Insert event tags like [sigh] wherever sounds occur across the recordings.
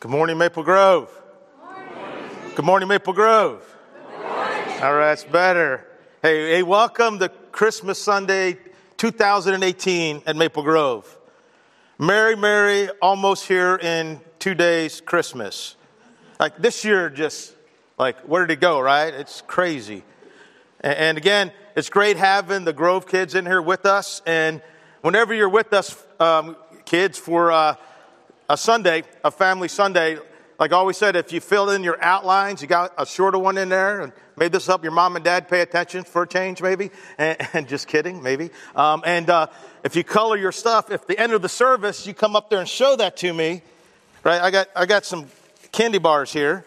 Good morning, Maple Grove. Good morning, Maple Grove. All right, that's better. Hey, hey, welcome to Christmas Sunday 2018 at Maple Grove. Merry, Merry, almost here in two days, Christmas. Like this year, just like, where did it go, right? It's crazy. And, and again, it's great having the Grove kids in here with us. And whenever you're with us, um, kids, for uh, a Sunday, a family Sunday, like I always said, if you fill in your outlines, you got a shorter one in there, and maybe this help your mom and dad pay attention for a change, maybe. [laughs] And, and just kidding, maybe. Um, and uh, if you color your stuff, if the end of the service you come up there and show that to me, right? I got I got some candy bars here,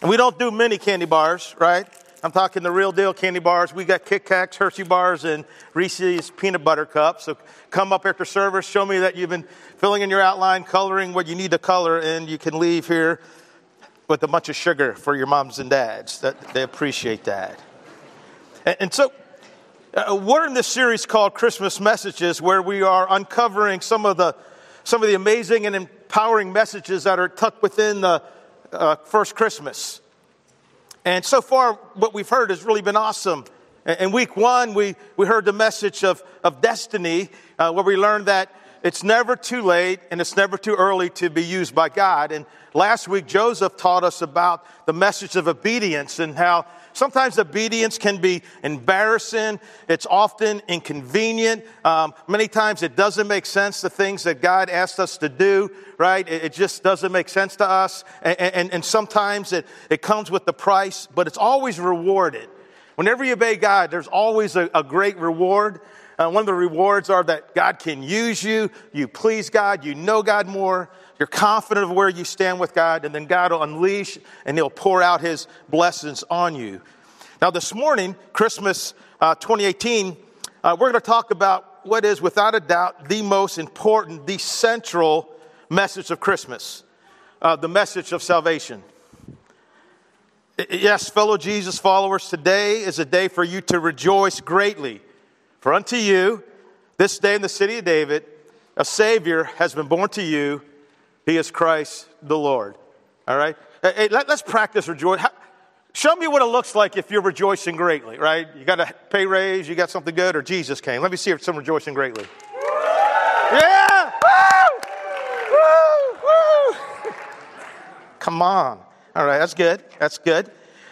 and we don't do many candy bars, right? I'm talking the real deal candy bars. We got Kit Kats, Hershey bars, and Reese's peanut butter cups. So come up after service, show me that you've been filling in your outline, coloring what you need to color, and you can leave here with a bunch of sugar for your moms and dads. That they appreciate that. And, and so uh, we're in this series called Christmas Messages, where we are uncovering some of the some of the amazing and empowering messages that are tucked within the uh, first Christmas. And so far, what we've heard has really been awesome. In week one, we, we heard the message of, of destiny, uh, where we learned that it's never too late and it's never too early to be used by God. And last week, Joseph taught us about the message of obedience and how Sometimes obedience can be embarrassing. It's often inconvenient. Um, many times it doesn't make sense, the things that God asked us to do, right? It, it just doesn't make sense to us. And, and, and sometimes it, it comes with the price, but it's always rewarded. Whenever you obey God, there's always a, a great reward. Uh, one of the rewards are that God can use you, you please God, you know God more, you're confident of where you stand with God, and then God will unleash and He'll pour out His blessings on you. Now, this morning, Christmas uh, 2018, uh, we're going to talk about what is, without a doubt, the most important, the central message of Christmas uh, the message of salvation. Yes, fellow Jesus followers, today is a day for you to rejoice greatly. For unto you, this day in the city of David, a Savior has been born to you. He is Christ the Lord. All right? Hey, let, us practice rejoice. Show me what it looks like if you're rejoicing greatly, right? You got a pay raise, you got something good, or Jesus came. Let me see if some rejoicing greatly. Yeah! Woo! Woo! Woo! Come on. All right, that's good. That's good.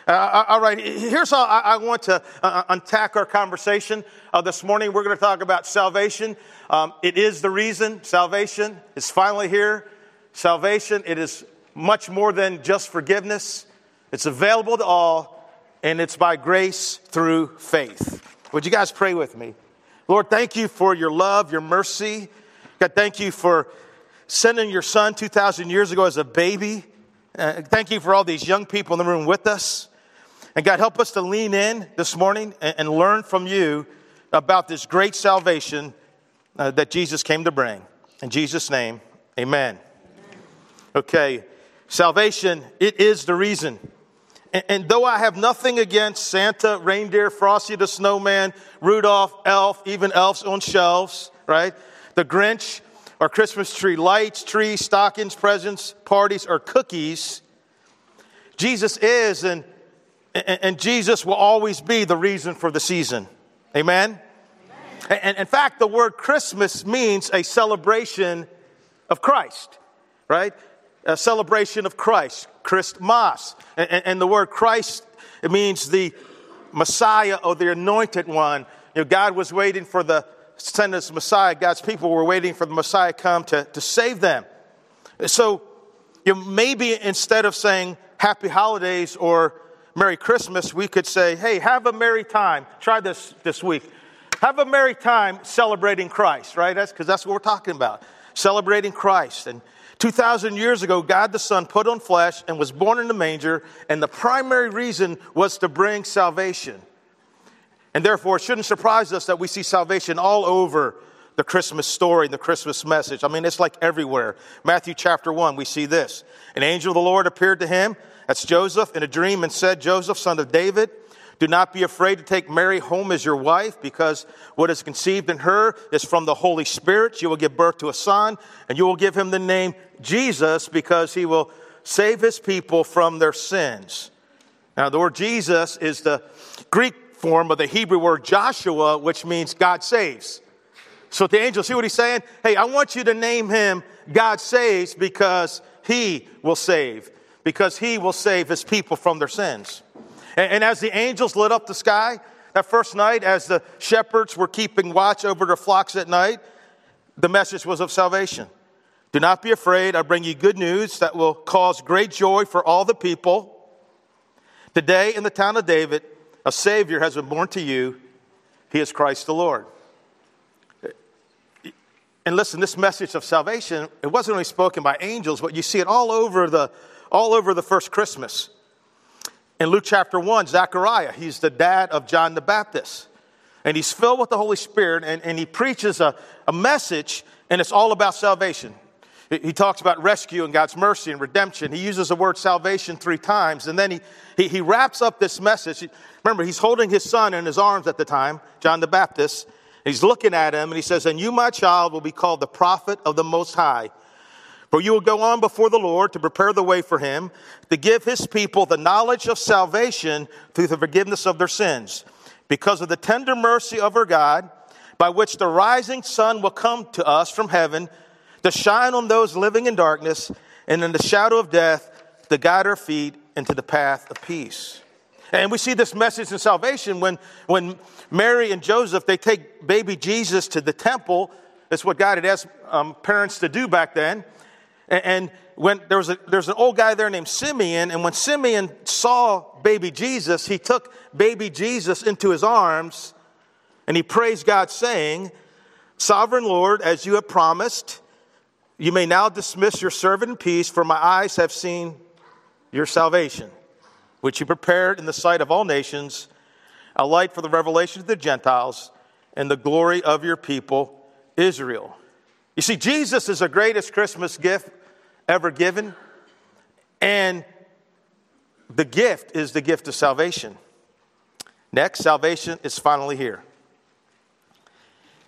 Uh, uh, all right, here's how I, want to uh, uh, untack our conversation uh, this morning. We're going to talk about salvation. Um, it is the reason salvation is finally here. Salvation, it is much more than just forgiveness. It's available to all, and it's by grace through faith. Would you guys pray with me? Lord, thank you for your love, your mercy. God, thank you for sending your son 2,000 years ago as a baby. Uh, thank you for all these young people in the room with us. And God, help us to lean in this morning and, and learn from you about this great salvation uh, that Jesus came to bring. In Jesus' name, amen. Okay, salvation, it is the reason. And, and though I have nothing against Santa, reindeer, Frosty the Snowman, Rudolph, Elf, even elves on shelves, right? The Grinch, or Christmas tree lights, trees, stockings, presents, parties, or cookies, Jesus is and and Jesus will always be the reason for the season. Amen? Amen? And in fact, the word Christmas means a celebration of Christ, right? A celebration of Christ, Christmas. And, and the word Christ, it means the Messiah or the anointed one. You know, God was waiting for the send us Messiah. God's people were waiting for the Messiah come to, to save them. So you know, maybe instead of saying happy holidays or Merry Christmas, we could say, hey, have a merry time. Try this this week. Have a merry time celebrating Christ, right? That's because that's what we're talking about. Celebrating Christ. And 2,000 years ago, God the Son put on flesh and was born in the manger, and the primary reason was to bring salvation. And therefore, it shouldn't surprise us that we see salvation all over the Christmas story and the Christmas message. I mean, it's like everywhere. Matthew chapter 1, we see this. An angel of the Lord appeared to him that's Joseph in a dream and said, Joseph, son of David, Do not be afraid to take Mary home as your wife, because what is conceived in her is from the Holy Spirit. You will give birth to a son, and you will give him the name Jesus, because he will save his people from their sins. Now, the word Jesus is the Greek form of the Hebrew word Joshua, which means God saves. So the angel, see what he's saying? Hey, I want you to name him God saves because he will save, because he will save his people from their sins. And, and as the angels lit up the sky that first night, as the shepherds were keeping watch over their flocks at night, the message was of salvation. Do not be afraid. I bring you good news that will cause great joy for all the people. Today, in the town of David, a Savior has been born to you. He is Christ the Lord. And listen, this message of salvation, it wasn't only spoken by angels, but you see it all over the, all over the first Christmas. In Luke chapter 1, Zechariah, he's the dad of John the Baptist. And he's filled with the Holy Spirit, and, and he preaches a, a message, and it's all about salvation. He talks about rescue and God's mercy and redemption. He uses the word salvation three times, and then he, he, he wraps up this message. Remember, he's holding his son in his arms at the time, John the Baptist. He's looking at him, and he says, And you, my child, will be called the prophet of the Most High. For you will go on before the Lord to prepare the way for him, to give his people the knowledge of salvation through the forgiveness of their sins, because of the tender mercy of our God, by which the rising sun will come to us from heaven to shine on those living in darkness and in the shadow of death, to guide our feet into the path of peace. And we see this message in salvation when, when Mary and Joseph, they take baby Jesus to the temple. That's what God had asked um, parents to do back then. And when there was, a, there was an old guy there named Simeon, and when Simeon saw baby Jesus, he took baby Jesus into his arms and he praised God, saying, Sovereign Lord, as you have promised, you may now dismiss your servant in peace, for my eyes have seen your salvation, which you prepared in the sight of all nations, a light for the revelation of the Gentiles and the glory of your people, Israel. You see, Jesus is the greatest Christmas gift ever given, and the gift is the gift of salvation. Next, salvation is finally here.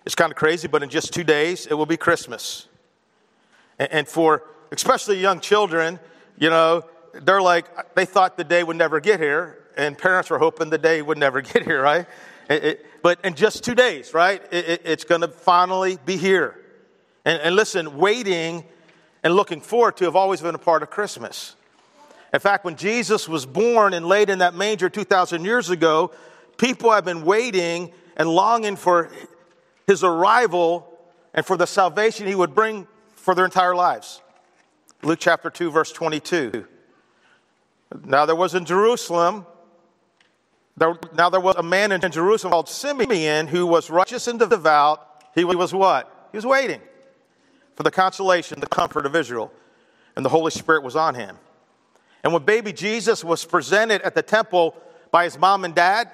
It's kind of crazy, but in just two days, it will be Christmas. And for especially young children, you know, they're like, they thought the day would never get here, and parents were hoping the day would never [laughs] get here, right? It, it, but in just two days, right, it, it's going to finally be here. And, and listen, waiting and looking forward to have always been a part of Christmas. In fact, when Jesus was born and laid in that manger 2,000 years ago, people have been waiting and longing for his arrival and for the salvation he would bring for their entire lives. Luke chapter 2, verse 22. Now there was in Jerusalem, there, now there was a man in Jerusalem called Simeon who was righteous and devout. He was what? He was waiting for the consolation, the comfort of Israel. And the Holy Spirit was on him. And when baby Jesus was presented at the temple by his mom and dad,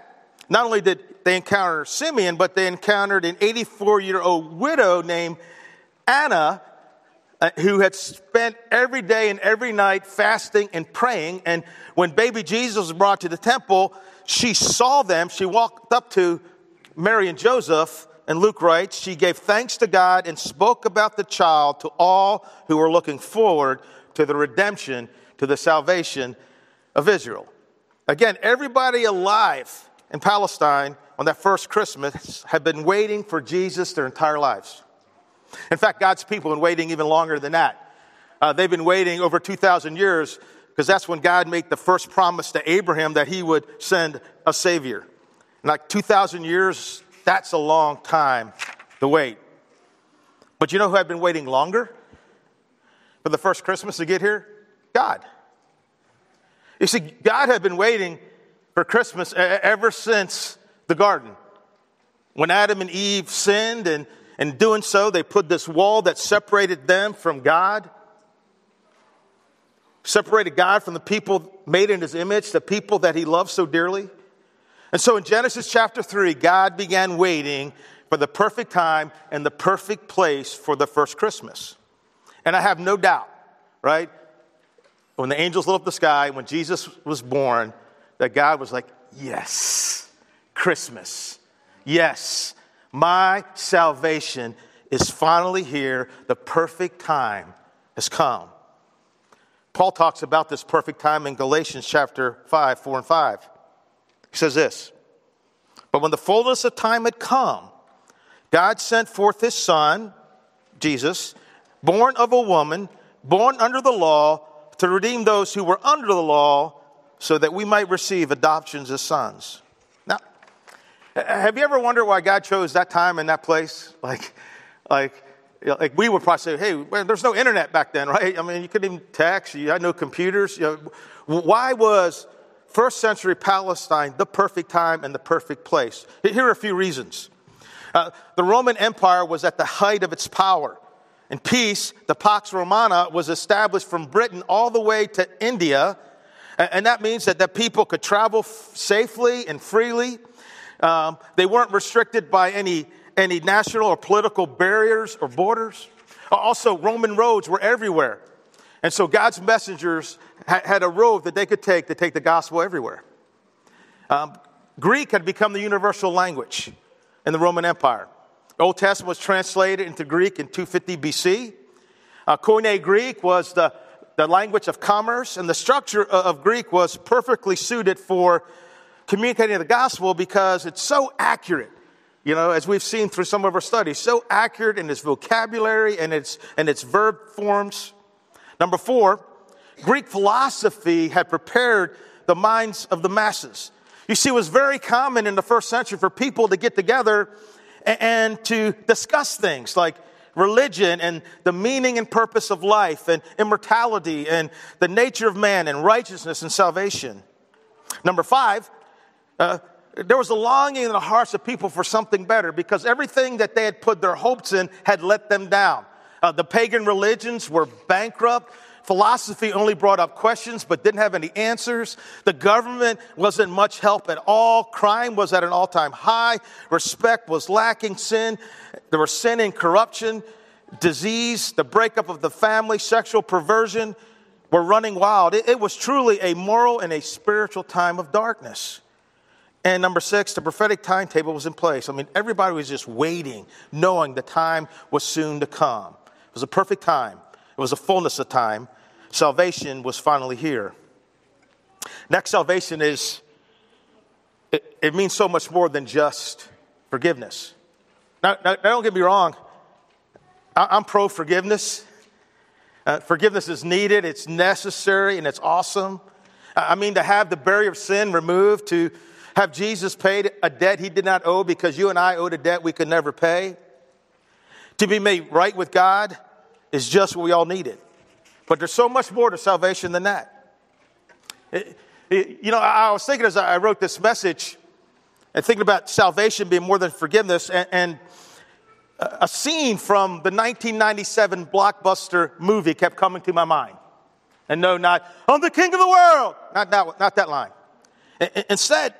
not only did they encounter Simeon, but they encountered an 84 year old widow named Anna uh, who had spent every day and every night fasting and praying. And when baby Jesus was brought to the temple, she saw them. She walked up to Mary and Joseph and Luke writes, she gave thanks to God and spoke about the child to all who were looking forward to the redemption, to the salvation of Israel. Again, everybody alive in Palestine on that first Christmas had been waiting for Jesus their entire lives. In fact, God's people have been waiting even longer than that. Uh, they've been waiting over 2,000 years because that's when God made the first promise to Abraham that he would send a Savior. And like 2,000 years that's a long time to wait. But you know who had been waiting longer for the first Christmas to get here? God. You see, God had been waiting for Christmas ever since the garden. When Adam and Eve sinned, and in doing so, they put this wall that separated them from God, separated God from the people made in his image, the people that he loved so dearly. And so in Genesis chapter 3, God began waiting for the perfect time and the perfect place for the first Christmas. And I have no doubt, right? When the angels lit up the sky, when Jesus was born, that God was like, Yes, Christmas. Yes, my salvation is finally here. The perfect time has come. Paul talks about this perfect time in Galatians chapter 5, 4 and 5. He says this But when the fullness of time had come, God sent forth his son, Jesus, born of a woman, born under the law, to redeem those who were under the law, so that we might receive adoptions as sons. Now, have you ever wondered why God chose that time and that place? Like, like, like we would probably say, hey, well, there's no internet back then, right? I mean, you couldn't even text, you had no computers. You know, why was first century Palestine the perfect time and the perfect place? Here are a few reasons. Uh, the Roman Empire was at the height of its power. In peace, the Pax Romana, was established from Britain all the way to India. And that means that, the people could travel f- safely and freely. Um, they weren't restricted by any any national or political barriers or borders. Also, Roman roads were everywhere. And so God's messengers had a road that they could take to take the gospel everywhere. Um, Greek had become the universal language in the Roman Empire. The Old Testament was translated into Greek in 250 BC. Uh, Koine Greek was the, the language of commerce, and the structure of Greek was perfectly suited for communicating the gospel because it's so accurate you know, as we've seen through some of our studies, so accurate in its vocabulary and its, and its verb forms. Number four, Greek philosophy had prepared the minds of the masses. You see, it was very common in the first century for people to get together and, to discuss things like religion and the meaning and purpose of life and immortality and the nature of man and righteousness and salvation. Number five, uh, there was a longing in the hearts of people for something better because everything that they had put their hopes in had let them down. Uh, the pagan religions were bankrupt. Philosophy only brought up questions but didn't have any answers. The government wasn't much help at all. Crime was at an all time high. Respect was lacking. Sin, there was sin and corruption, disease, the breakup of the family, sexual perversion were running wild. It, it was truly a moral and a spiritual time of darkness. And number six, the prophetic timetable was in place. I mean, everybody was just waiting, knowing the time was soon to come. It was a perfect time, it was a fullness of time. Salvation was finally here. Next, salvation is, it, it means so much more than just forgiveness. Now, now don't get me wrong, I, am pro forgiveness. Uh, forgiveness is needed, it's necessary, and it's awesome. I mean, to have the barrier of sin removed, to have Jesus paid a debt he did not owe because you and I owed a debt we could never pay? To be made right with God is just what we all needed. But there's so much more to salvation than that. It, it, you know, I, was thinking as I wrote this message and thinking about salvation being more than forgiveness, and, and a scene from the 1997 blockbuster movie kept coming to my mind. And no, not, I'm the king of the world. Not that, not that line. Instead,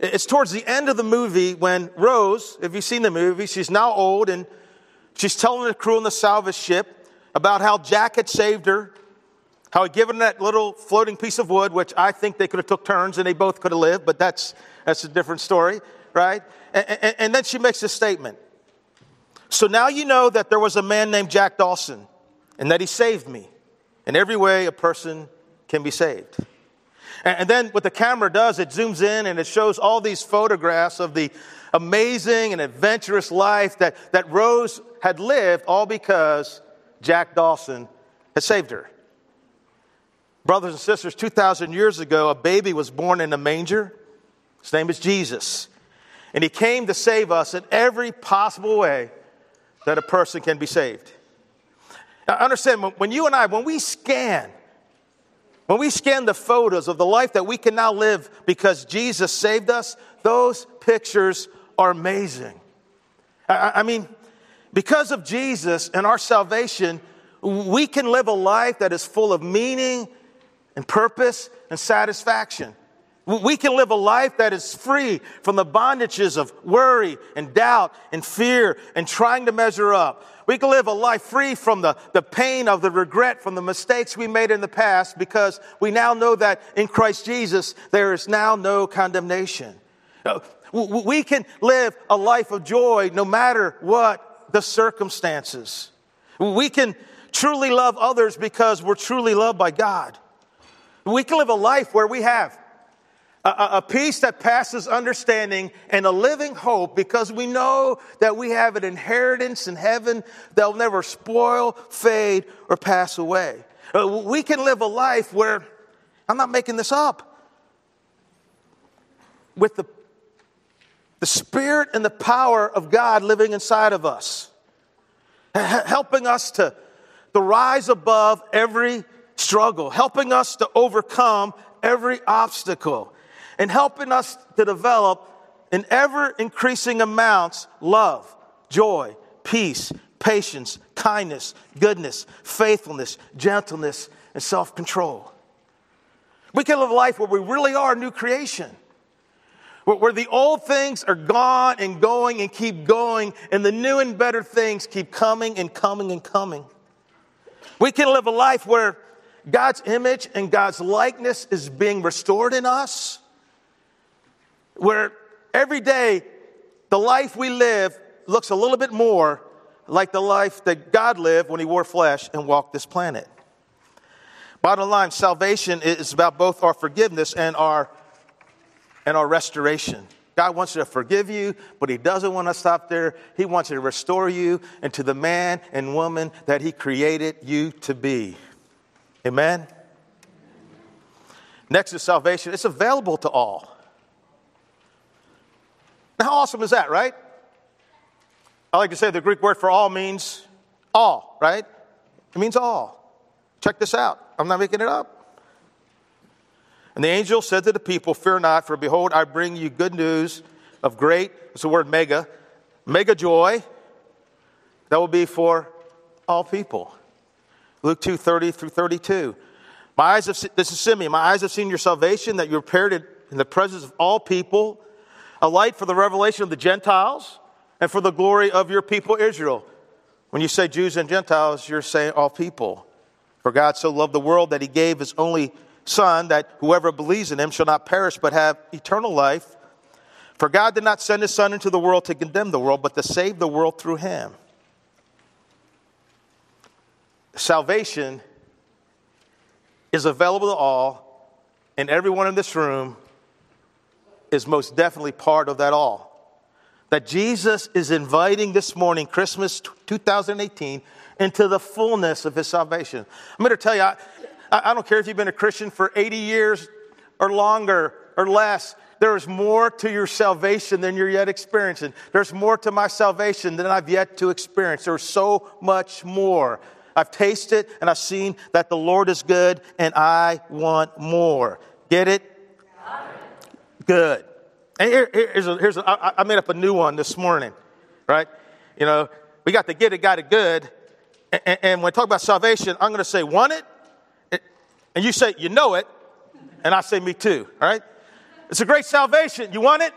it's towards the end of the movie when Rose, if you've seen the movie, she's now old and she's telling the crew on the salvage ship about how Jack had saved her, how he'd given that little floating piece of wood, which I think they could have took turns and they both could have lived, but that's, that's a different story, right? And, and, and then she makes this statement. So now you know that there was a man named Jack Dawson and that he saved me. In every way, a person can be saved. And then what the camera does, it zooms in and it shows all these photographs of the amazing and adventurous life that, that Rose had lived, all because Jack Dawson had saved her. Brothers and sisters, 2,000 years ago, a baby was born in a manger. His name is Jesus. And he came to save us in every possible way that a person can be saved. Now, understand, when you and I, when we scan when we scan the photos of the life that we can now live because Jesus saved us, those pictures are amazing. I, I mean, because of Jesus and our salvation, we can live a life that is full of meaning and purpose and satisfaction. We can live a life that is free from the bondages of worry and doubt and fear and trying to measure up. We can live a life free from the, the pain of the regret from the mistakes we made in the past because we now know that in Christ Jesus there is now no condemnation. Uh, we can live a life of joy no matter what the circumstances. We can truly love others because we're truly loved by God. We can live a life where we have a, a, peace that passes understanding and a living hope because we know that we have an inheritance in heaven that will never spoil, fade, or pass away. Uh, we can live a life where, I'm not making this up, with the, the spirit and the power of God living inside of us, helping us to, to rise above every struggle, helping us to overcome every obstacle and helping us to develop in ever increasing amounts love, joy, peace, patience, kindness, goodness, faithfulness, gentleness, and self control. We can live a life where we really are a new creation. Where, the old things are gone and going and keep going, and the new and better things keep coming and coming and coming. We can live a life where God's image and God's likeness is being restored in us where every day the life we live looks a little bit more like the life that God lived when he wore flesh and walked this planet. Bottom line, salvation is about both our forgiveness and our and our restoration. God wants to forgive you, but He doesn't want to stop there. He wants to restore you into the man and woman that He created you to be. Amen? Next is salvation. It's available to all. Now, how awesome is that, right? I like to say the Greek word for all means all, right? It means all. Check this out. I'm not making it up. And the angel said to the people, Fear not, for behold, I bring you good news of great, it's the word mega, mega joy that will be for all people. Luke 2 30 through 32. My eyes have, this is Simeon, my eyes have seen your salvation, that you prepared it in the presence of all people a light for the revelation of the Gentiles and for the glory of your people Israel. When you say Jews and Gentiles, you're saying all people. For God so loved the world that he gave his only Son, that whoever believes in him shall not perish but have eternal life. For God did not send his Son into the world to condemn the world, but to save the world through him. Salvation is available to all, and everyone in this room is most definitely part of that all. That Jesus is inviting this morning, Christmas 2018, into the fullness of his salvation. I'm going to tell you, I, I don't care if you've been a Christian for 80 years or longer or less. There is more to your salvation than you're yet experiencing. There's more to my salvation than I've yet to experience. There's so much more. I've tasted and I've seen that the Lord is good and I want more. Get it? Good. And here, here's a, here's a, I, I made up a new one this morning, right? You know, we got to get it, got it good. And, and when I talk about salvation, I'm going to say, want it? And you say, you know it. And I say, me too, all right? It's a great salvation. You want it?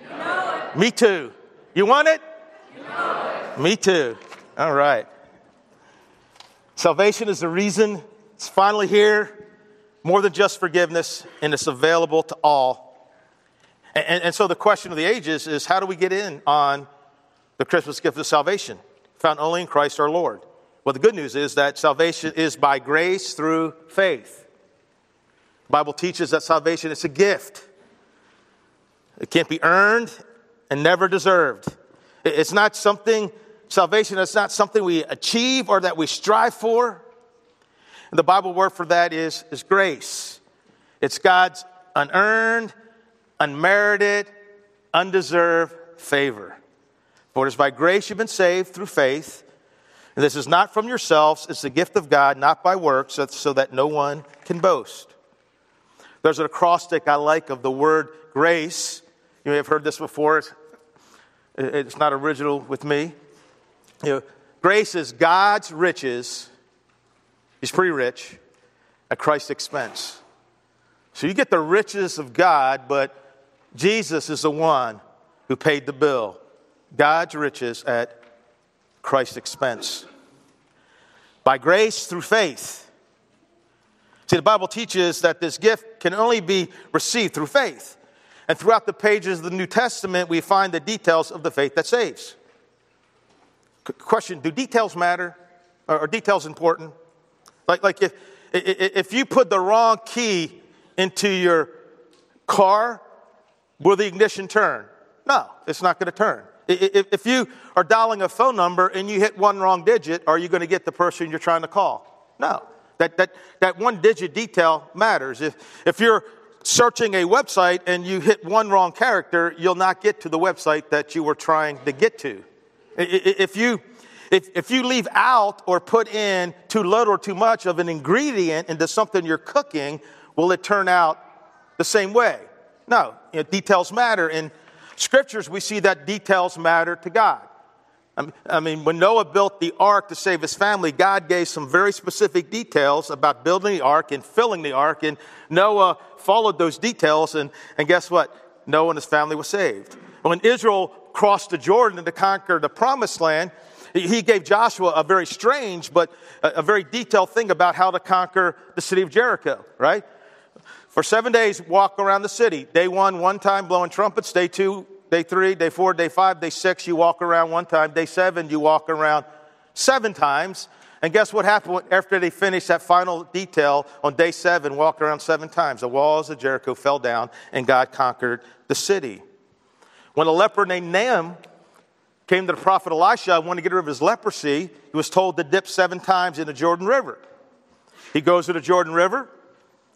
You know it. Me too. You want it? It. Me too. All right. Salvation is the reason it's finally here, more than just forgiveness, and it's available to all and, and, so the question of the ages is how do we get in on the Christmas gift of salvation, found only in Christ our Lord? Well, the good news is that salvation is by grace through faith. The Bible teaches that salvation is a gift. It can't be earned and never deserved. It's not something, salvation is not something we achieve or that we strive for. And the Bible word for that is, is grace. It's God's unearned unmerited, undeserved favor. For it is by grace you've been saved through faith. And this is not from yourselves, it's the gift of God, not by works, so that no one can boast. There's an acrostic I like of the word grace. You may have heard this before. It's not original with me. You know, grace is God's riches. He's pretty rich at Christ's expense. So you get the riches of God, but Jesus is the one who paid the bill. God's riches at Christ's expense. By grace through faith. See, the Bible teaches that this gift can only be received through faith. And throughout the pages of the New Testament, we find the details of the faith that saves. Question Do details matter? Are details important? Like, like if, if you put the wrong key into your car, will the ignition turn? No, it's not going to turn. If you are dialing a phone number and you hit one wrong digit, are you going to get the person you're trying to call? No. That, that, that one digit detail matters. If, if you're searching a website and you hit one wrong character, you'll not get to the website that you were trying to get to. If you, if, if you leave out or put in too little or too much of an ingredient into something you're cooking, will it turn out the same way? No, you know, details matter. In scriptures, we see that details matter to God. I mean, when Noah built the ark to save his family, God gave some very specific details about building the ark and filling the ark, and Noah followed those details, and, and guess what? Noah and his family were saved. When Israel crossed the Jordan to conquer the promised land, he gave Joshua a very strange but a very detailed thing about how to conquer the city of Jericho, right? For seven days, walk around the city. Day one, one time blowing trumpets. Day two, day three, day four, day five, day six, you walk around one time. Day seven, you walk around seven times. And guess what happened after they finished that final detail on day seven, walked around seven times? The walls of Jericho fell down and God conquered the city. When a leper named Naaman came to the prophet Elisha and wanted to get rid of his leprosy, he was told to dip seven times in the Jordan River. He goes to the Jordan River,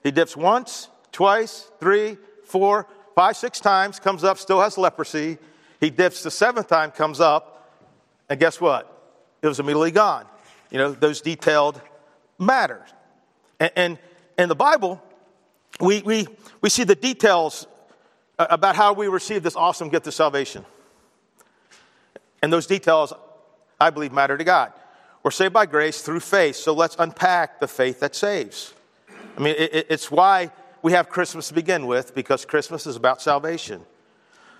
he dips once, twice, three, four, five, six times, comes up, still has leprosy. He dips the seventh time, comes up, and guess what? It was immediately gone. You know, those detailed matters. And, and in the Bible, we, we, we see the details uh, about how we receive this awesome gift of salvation. And those details, I believe, matter to God. We're saved by grace through faith, so let's unpack the faith that saves. I mean, it, it's why we have Christmas to begin with, because Christmas is about salvation.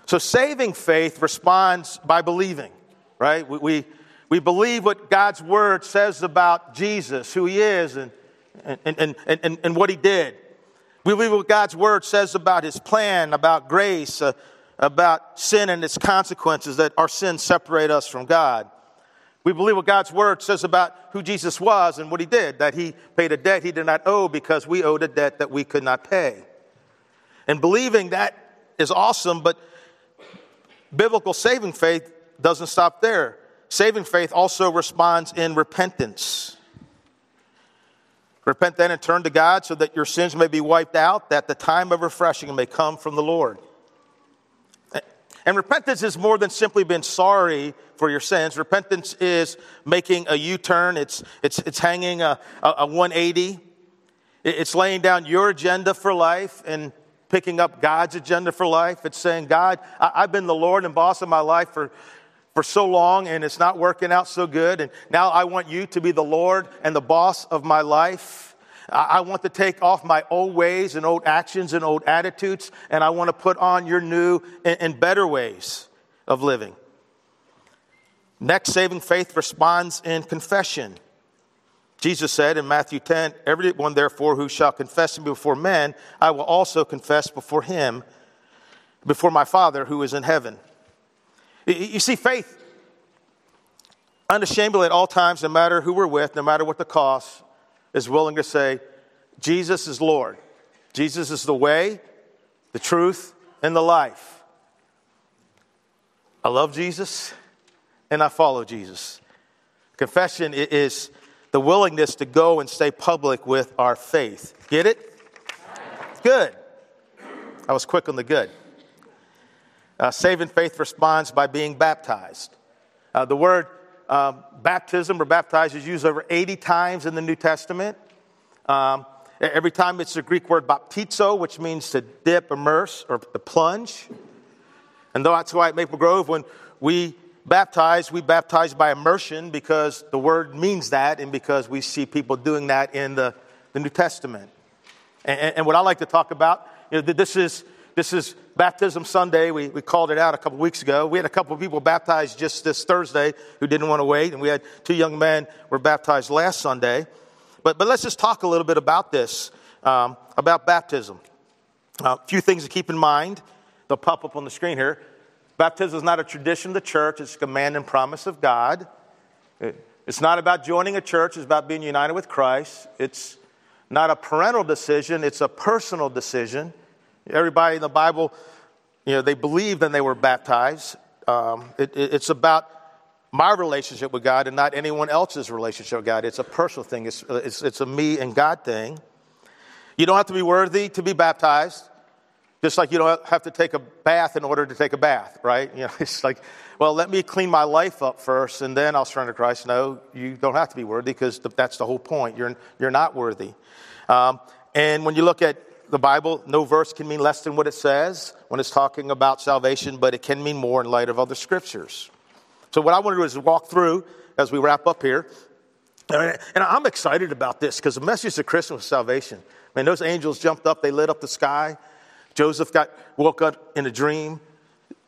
So saving faith responds by believing, right? We, we, we believe what God's word says about Jesus, who he is, and, and, and, and, and, what he did. We believe what God's word says about his plan, about grace, uh, about sin and its consequences, that our sins separate us from God. We believe what God's word says about who Jesus was and what he did, that he paid a debt he did not owe because we owed a debt that we could not pay. And believing that is awesome, but biblical saving faith doesn't stop there. Saving faith also responds in repentance. Repent then and turn to God so that your sins may be wiped out, that the time of refreshing may come from the Lord. And repentance is more than simply being sorry for your sins. Repentance is making a U turn, it's, it's, it's hanging a, a 180. It's laying down your agenda for life and picking up God's agenda for life. It's saying, God, I, have been the Lord and boss of my life for, for so long and it's not working out so good. And now I want you to be the Lord and the boss of my life. I want to take off my old ways and old actions and old attitudes, and I want to put on your new and better ways of living. Next, saving faith responds in confession. Jesus said in Matthew 10, Everyone therefore who shall confess me before men, I will also confess before him, before my Father who is in heaven. You see, faith, unashamedly at all times, no matter who we're with, no matter what the cost, is willing to say, Jesus is Lord. Jesus is the way, the truth, and the life. I love Jesus and I follow Jesus. Confession is the willingness to go and stay public with our faith. Get it? Good. I was quick on the good. Uh, saving faith responds by being baptized. Uh, the word um, baptism or baptized is used over 80 times in the New Testament. Um, every time it's the Greek word baptizo, which means to dip, immerse, or to plunge. And that's why at Maple Grove, when we baptize, we baptize by immersion because the word means that and because we see people doing that in the, the New Testament. And, and what I like to talk about, you know, this is, this is Baptism Sunday. We, we called it out a couple weeks ago. We had a couple of people baptized just this Thursday who didn't want to wait, and we had two young men were baptized last Sunday. But, but let's just talk a little bit about this, um, about baptism. Uh, a few things to keep in mind. They'll pop up on the screen here. Baptism is not a tradition of the church, it's a command and promise of God. It's not about joining a church, it's about being united with Christ. It's not a parental decision, it's a personal decision. Everybody in the Bible, you know, they believed and they were baptized. Um, it, it, it's about my relationship with God and not anyone else's relationship with God. It's a personal thing, it's, it's, it's a me and God thing. You don't have to be worthy to be baptized. Just like you don't have to take a bath in order to take a bath, right? You know, [laughs] it's like, well, let me clean my life up first and then I'll surrender to Christ. No, you don't have to be worthy because that's the whole point. You're, you're not worthy. Um, and when you look at the Bible, no verse can mean less than what it says when it's talking about salvation, but it can mean more in light of other scriptures. So, what I want to do is walk through as we wrap up here. And I'm excited about this because the message of Christmas was salvation. I mean, those angels jumped up, they lit up the sky. Joseph got woke up in a dream.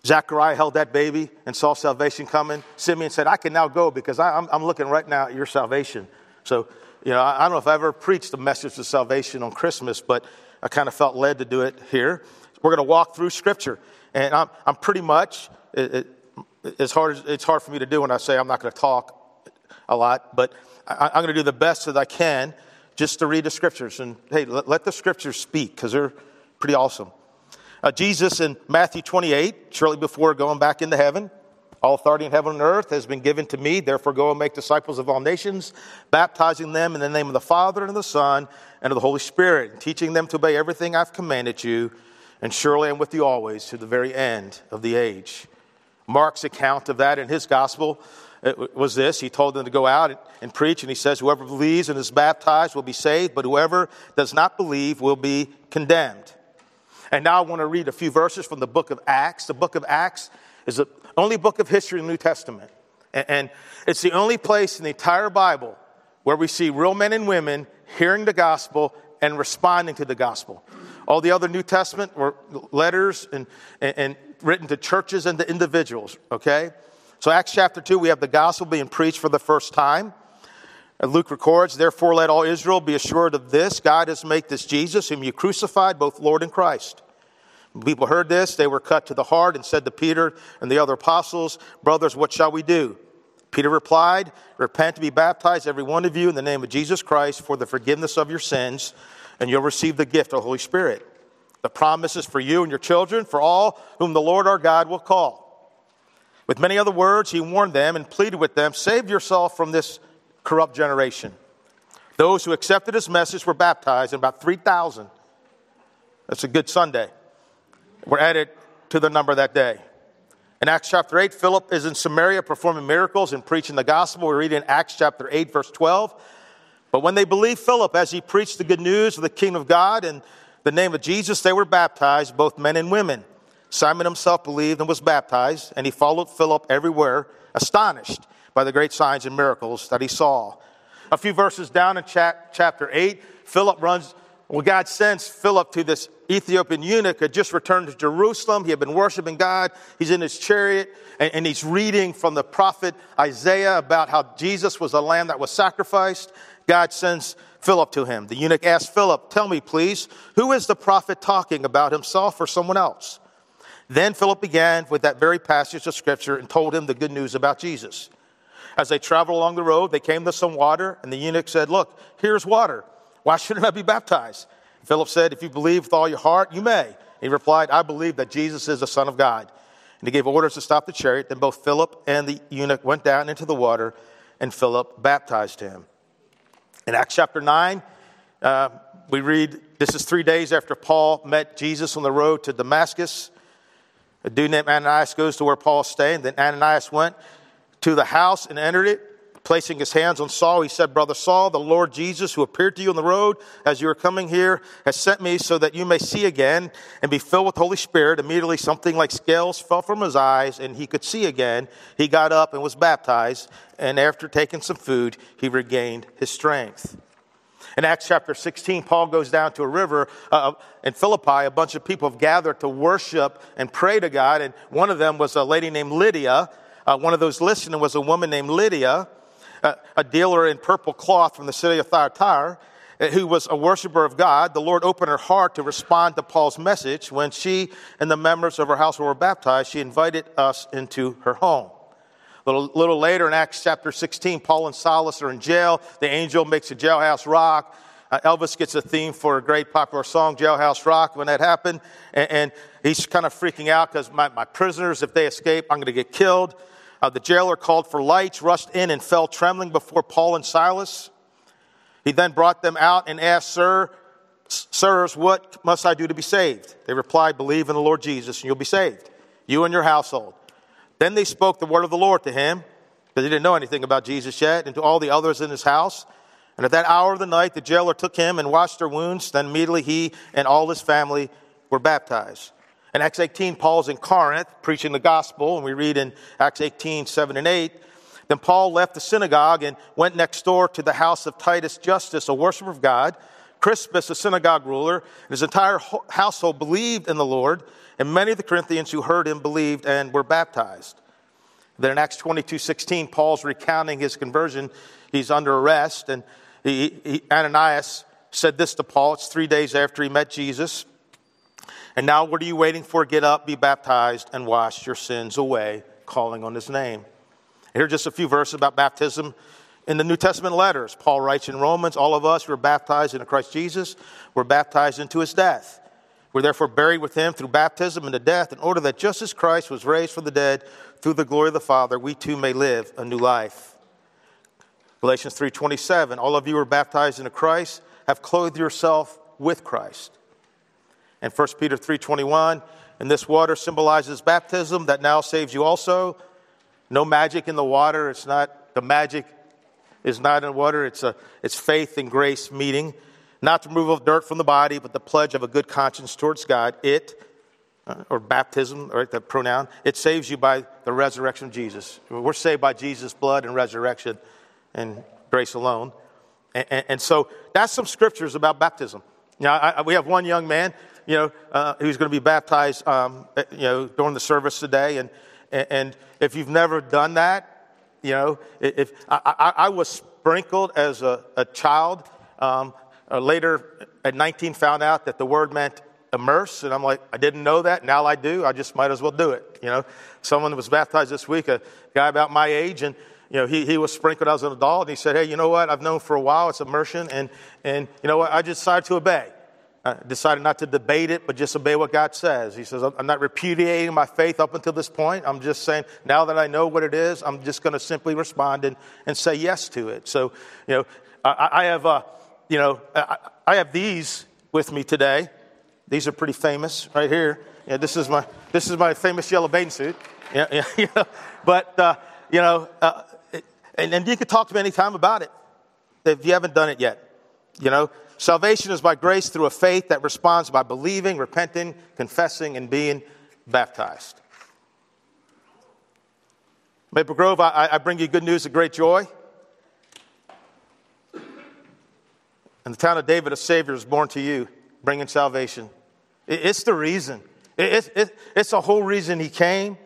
Zachariah held that baby and saw salvation coming. Simeon said, I can now go because I, am looking right now at your salvation. So, you know, I, I don't know if I ever preached the message of salvation on Christmas, but I kind of felt led to do it here. We're going to walk through Scripture. And I'm, I'm pretty much, it, it, it's, hard, it's hard for me to do when I say I'm not going to talk a lot, but I, I'm going to do the best that I can just to read the Scriptures. And hey, let, let the Scriptures speak because they're Pretty awesome. Uh, Jesus in Matthew 28, shortly before going back into heaven, all authority in heaven and earth has been given to me. Therefore, go and make disciples of all nations, baptizing them in the name of the Father and of the Son and of the Holy Spirit, and teaching them to obey everything I've commanded you. And surely I'm with you always to the very end of the age. Mark's account of that in his gospel was this He told them to go out and preach, and he says, Whoever believes and is baptized will be saved, but whoever does not believe will be condemned. And now I want to read a few verses from the book of Acts. The book of Acts is the only book of history in the New Testament. And it's the only place in the entire Bible where we see real men and women hearing the gospel and responding to the gospel. All the other New Testament were letters and, and, and written to churches and to individuals, okay? So, Acts chapter 2, we have the gospel being preached for the first time. Luke records, Therefore, let all Israel be assured of this God has made this Jesus, whom you crucified, both Lord and Christ. People heard this, they were cut to the heart and said to Peter and the other apostles, Brothers, what shall we do? Peter replied, Repent to be baptized, every one of you, in the name of Jesus Christ for the forgiveness of your sins, and you'll receive the gift of the Holy Spirit. The promise is for you and your children, for all whom the Lord our God will call. With many other words, he warned them and pleaded with them, Save yourself from this corrupt generation. Those who accepted his message were baptized, and about 3,000. That's a good Sunday. Were added to the number that day. In Acts chapter 8, Philip is in Samaria performing miracles and preaching the gospel. We read in Acts chapter 8, verse 12. But when they believed Philip as he preached the good news of the kingdom of God and the name of Jesus, they were baptized, both men and women. Simon himself believed and was baptized, and he followed Philip everywhere, astonished by the great signs and miracles that he saw. A few verses down in chapter 8, Philip runs, well, God sends Philip to this Ethiopian eunuch who had just returned to Jerusalem. He had been worshiping God. He's in his chariot and, and, he's reading from the prophet Isaiah about how Jesus was the lamb that was sacrificed. God sends Philip to him. The eunuch asks Philip, Tell me, please, who is the prophet talking about himself or someone else? Then Philip began with that very passage of scripture and told him the good news about Jesus. As they traveled along the road, they came to some water, and the eunuch said, Look, here's water. Why shouldn't I be baptized? Philip said, If you believe with all your heart, you may. He replied, I believe that Jesus is the Son of God. And he gave orders to stop the chariot. Then both Philip and the eunuch went down into the water, and Philip baptized him. In Acts chapter 9, uh, we read this is three days after Paul met Jesus on the road to Damascus. A dude named Ananias goes to where Paul's staying. Then Ananias went to the house and entered it. Placing his hands on Saul, he said, Brother Saul, the Lord Jesus, who appeared to you on the road as you were coming here, has sent me so that you may see again and be filled with the Holy Spirit. Immediately, something like scales fell from his eyes, and he could see again. He got up and was baptized, and after taking some food, he regained his strength. In Acts chapter 16, Paul goes down to a river uh, in Philippi. A bunch of people have gathered to worship and pray to God, and one of them was a lady named Lydia. Uh, one of those listening was a woman named Lydia, a dealer in purple cloth from the city of Thyatira, uh, who was a worshiper of God. The Lord opened her heart to respond to Paul's message. When she and the members of her household were baptized, she invited us into her home. A little, little later in Acts chapter 16, Paul and Silas are in jail. The angel makes a jailhouse rock. Uh, Elvis gets a theme for a great popular song, Jailhouse Rock, when that happened. And, and he's kind of freaking out because my, my, prisoners, if they escape, I'm going to get killed. Uh, the jailer called for lights, rushed in, and fell trembling before Paul and Silas. He then brought them out and asked, Sir, Sirs, what must I do to be saved? They replied, Believe in the Lord Jesus, and you'll be saved, you and your household. Then they spoke the word of the Lord to him, because he didn't know anything about Jesus yet, and to all the others in his house. And at that hour of the night, the jailer took him and washed their wounds. Then immediately he and all his family were baptized. In Acts 18, Paul's in Corinth preaching the gospel, and we read in Acts 18, 7 and 8. Then Paul left the synagogue and went next door to the house of Titus Justus, a worshiper of God. Crispus, a synagogue ruler, and his entire household believed in the Lord, and many of the Corinthians who heard him believed and were baptized. Then in Acts 22 16, Paul's recounting his conversion. He's under arrest, and he, he, Ananias said this to Paul. It's three days after he met Jesus. And now, what are you waiting for? Get up, be baptized, and wash your sins away, calling on his name. Here are just a few verses about baptism in the New Testament letters. Paul writes in Romans, All of us who are baptized into Christ Jesus were baptized into his death. We're therefore buried with him through baptism into death, in order that just as Christ was raised from the dead through the glory of the Father, we too may live a new life. Galatians 3:27, all of you who are baptized into Christ, have clothed yourself with Christ. And 1 Peter 3:21, and this water symbolizes baptism that now saves you also. No magic in the water, it's not the magic is not in water, it's a it's faith and grace meeting not the removal of dirt from the body, but the pledge of a good conscience towards God. It, uh, or baptism, right, the pronoun, it saves you by the resurrection of Jesus. We're saved by Jesus' blood and resurrection and grace alone. And, and, and so that's some scriptures about baptism. Now, I, we have one young man, you know, uh, who's going to be baptized, um, you know, during the service today. And, and if you've never done that, you know, if I, I, I was sprinkled as a, a child, um, uh, later at 19 found out that the word meant immerse. And i'm like i didn't know that. Now i do. I just might as well do it you know. Someone was baptized this week a guy about my age and you know he, he was sprinkled as an adult. And he said hey you know what? I've known for a while. It's immersion. And and you know what? I just decided to obey Decided not to debate it, but just obey what God says. He says, I'm not repudiating my faith up until this point. I'm just saying, now that I know what it is, I'm just going to simply respond and, and say yes to it. So, you know, I, I have, uh, you know, I, I, have these with me today. These are pretty famous right here. Yeah, this is my this is my famous yellow bathing suit. Yeah, [laughs] yeah, yeah. But uh, you know, uh, and, and you can talk to me anytime about it if you haven't done it yet. You know, salvation is by grace through a faith that responds by believing, repenting, confessing, and being baptized. Maple Grove, I, I bring you good news of great joy. In the town of David, a Savior is born to you, bringing salvation. It's the reason. It's, it's the whole reason He came.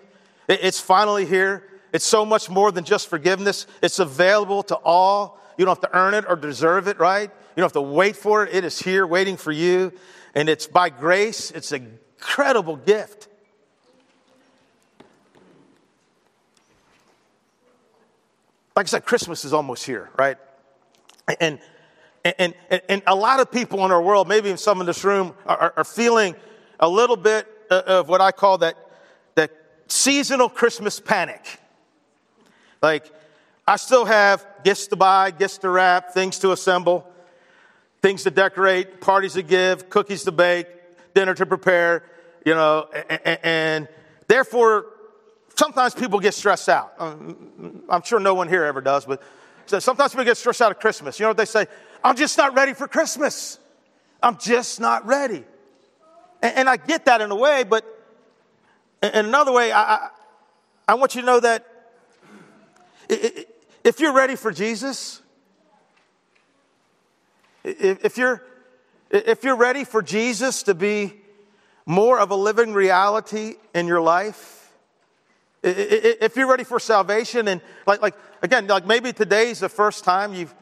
It's finally here. It's so much more than just forgiveness. It's available to all. You don't have to earn it or deserve it, right? You don't have to wait for it. It is here waiting for you. And it's by grace. It's an incredible gift. Like I said, Christmas is almost here, right? And and, and, and, a lot of people in our world, maybe some in this room, are, are feeling a little bit uh, of what I call that, that seasonal Christmas panic. Like, I still have gifts to buy, gifts to wrap, things to assemble, things to decorate, parties to give, cookies to bake, dinner to prepare, you know, and, and therefore, sometimes people get stressed out. Um, I'm sure no one here ever does, but sometimes people get stressed out of Christmas. You know what they say? I'm just not ready for Christmas. I'm just not ready. And, and I get that in a way, but in another way, I, I want you to know that if you're ready for Jesus, If you're, if you're ready for Jesus to be more of a living reality in your life, if you're ready for salvation, and like, like again, like maybe today's the first time you've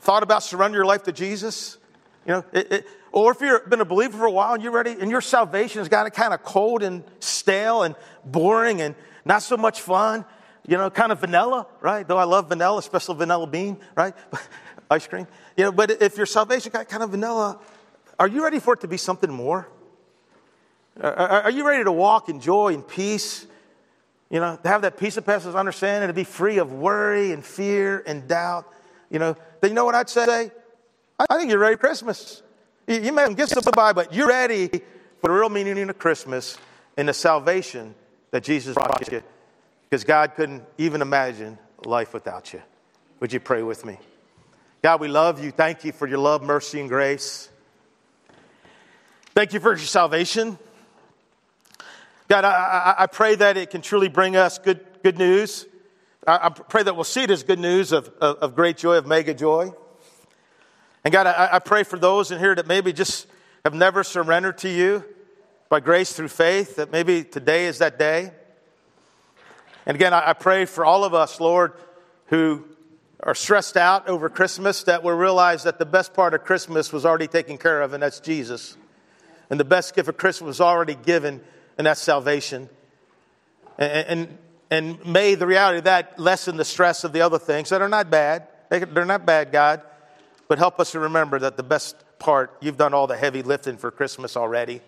thought about surrendering your life to Jesus, you know, it, it, or if you've been a believer for a while and you're ready, and your salvation has gotten kind of cold and stale and boring and not so much fun, you know, kind of vanilla, right? Though I love vanilla, especially vanilla bean, right? [laughs] Ice cream. You know, but if your salvation got kind of vanilla, are you ready for it to be something more? Are you ready to walk in joy and peace? You know, to have that peace that passes understanding, to be free of worry and fear and doubt. You know, then you know what I'd say? I think you're ready for Christmas. You may have gifts to buy, but you're ready for the real meaning of Christmas and the salvation that Jesus brought you because God couldn't even imagine life without you. Would you pray with me? God, we love you. Thank you for your love, mercy, and grace. Thank you for your salvation. God, I, I, I pray that it can truly bring us good, good news. I, I pray that we'll see it as good news of, of, of great joy, of mega joy. And God, I, I pray for those in here that maybe just have never surrendered to you by grace through faith, that maybe today is that day. And again, I pray for all of us, Lord, who are stressed out over Christmas, that we realize that the best part of Christmas was already taken care of, and that's Jesus. And the best gift of Christmas was already given, and that's salvation. And, and, and may the reality of that lessen the stress of the other things that are not bad. They're not bad, God. But help us to remember that the best part, you've done all the heavy lifting for Christmas already.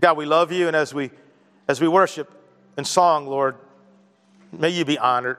God, we love you, and as we, as we worship in song, Lord, May you be honored.